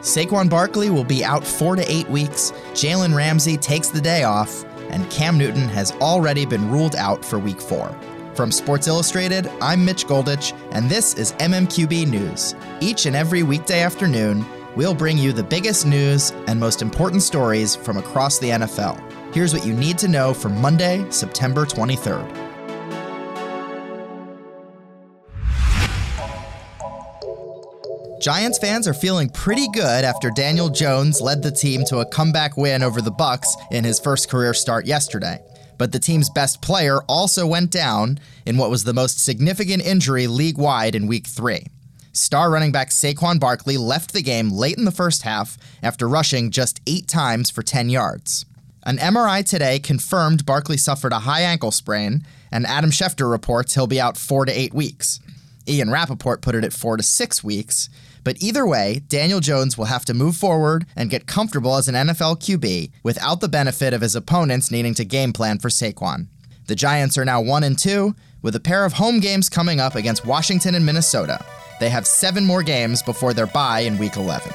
Saquon Barkley will be out four to eight weeks, Jalen Ramsey takes the day off, and Cam Newton has already been ruled out for week four. From Sports Illustrated, I'm Mitch Goldich, and this is MMQB News. Each and every weekday afternoon, we'll bring you the biggest news and most important stories from across the NFL. Here's what you need to know for Monday, September 23rd. Giants fans are feeling pretty good after Daniel Jones led the team to a comeback win over the Bucs in his first career start yesterday. But the team's best player also went down in what was the most significant injury league-wide in week 3. Star running back Saquon Barkley left the game late in the first half after rushing just 8 times for 10 yards. An MRI today confirmed Barkley suffered a high ankle sprain, and Adam Schefter reports he'll be out 4 to 8 weeks. Ian Rapoport put it at 4 to 6 weeks, but either way, Daniel Jones will have to move forward and get comfortable as an NFL QB without the benefit of his opponents needing to game plan for Saquon. The Giants are now 1 and 2 with a pair of home games coming up against Washington and Minnesota. They have 7 more games before their bye in week 11.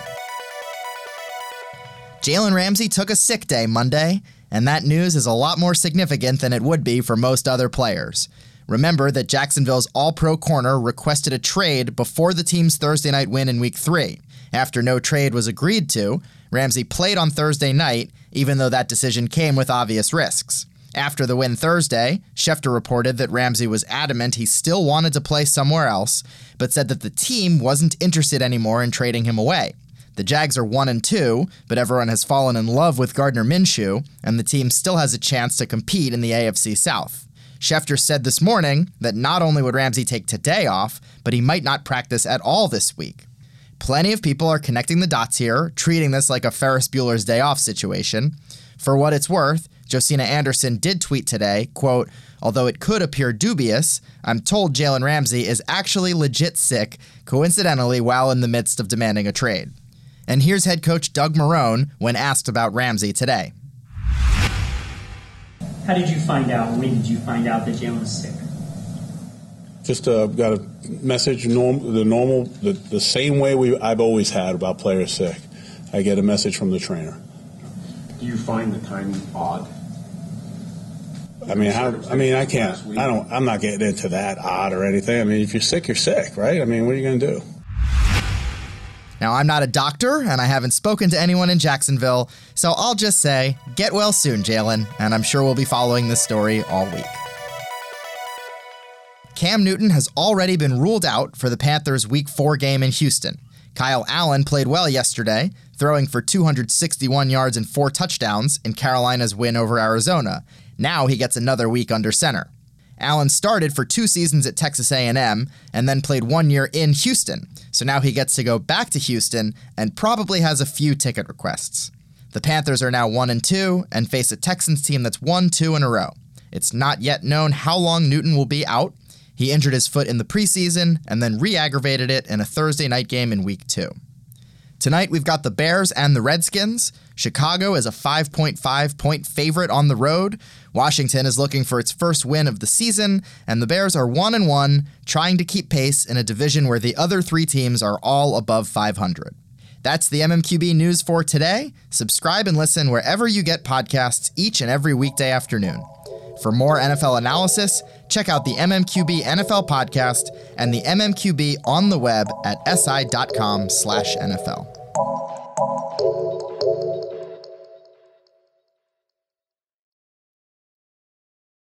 Jalen Ramsey took a sick day Monday, and that news is a lot more significant than it would be for most other players. Remember that Jacksonville's all pro corner requested a trade before the team's Thursday night win in week three. After no trade was agreed to, Ramsey played on Thursday night, even though that decision came with obvious risks. After the win Thursday, Schefter reported that Ramsey was adamant he still wanted to play somewhere else, but said that the team wasn't interested anymore in trading him away. The Jags are 1 and 2, but everyone has fallen in love with Gardner Minshew, and the team still has a chance to compete in the AFC South. Schefter said this morning that not only would Ramsey take today off, but he might not practice at all this week. Plenty of people are connecting the dots here, treating this like a Ferris Bueller's day off situation. For what it's worth, Josina Anderson did tweet today, quote, Although it could appear dubious, I'm told Jalen Ramsey is actually legit sick, coincidentally while in the midst of demanding a trade. And here's head coach Doug Marrone when asked about Ramsey today. How did you find out? When did you find out that Jalen was sick? Just uh, got a message, norm, the normal, the, the same way we I've always had about players sick. I get a message from the trainer. Do you find the timing odd? I mean, how, I mean, I can't. I don't. I'm not getting into that odd or anything. I mean, if you're sick, you're sick, right? I mean, what are you going to do? Now, I'm not a doctor, and I haven't spoken to anyone in Jacksonville, so I'll just say, get well soon, Jalen, and I'm sure we'll be following this story all week. Cam Newton has already been ruled out for the Panthers' Week 4 game in Houston. Kyle Allen played well yesterday, throwing for 261 yards and four touchdowns in Carolina's win over Arizona. Now he gets another week under center. Allen started for two seasons at Texas A&M and then played one year in Houston. So now he gets to go back to Houston and probably has a few ticket requests. The Panthers are now 1 and 2 and face a Texans team that's 1 2 in a row. It's not yet known how long Newton will be out. He injured his foot in the preseason and then re-aggravated it in a Thursday night game in week 2. Tonight we've got the Bears and the Redskins. Chicago is a 5.5 point favorite on the road. Washington is looking for its first win of the season, and the Bears are 1 and 1, trying to keep pace in a division where the other 3 teams are all above 500. That's the MMQB news for today. Subscribe and listen wherever you get podcasts each and every weekday afternoon. For more NFL analysis, check out the MMQB NFL podcast and the MMQB on the web at si.com/nfl. Oh.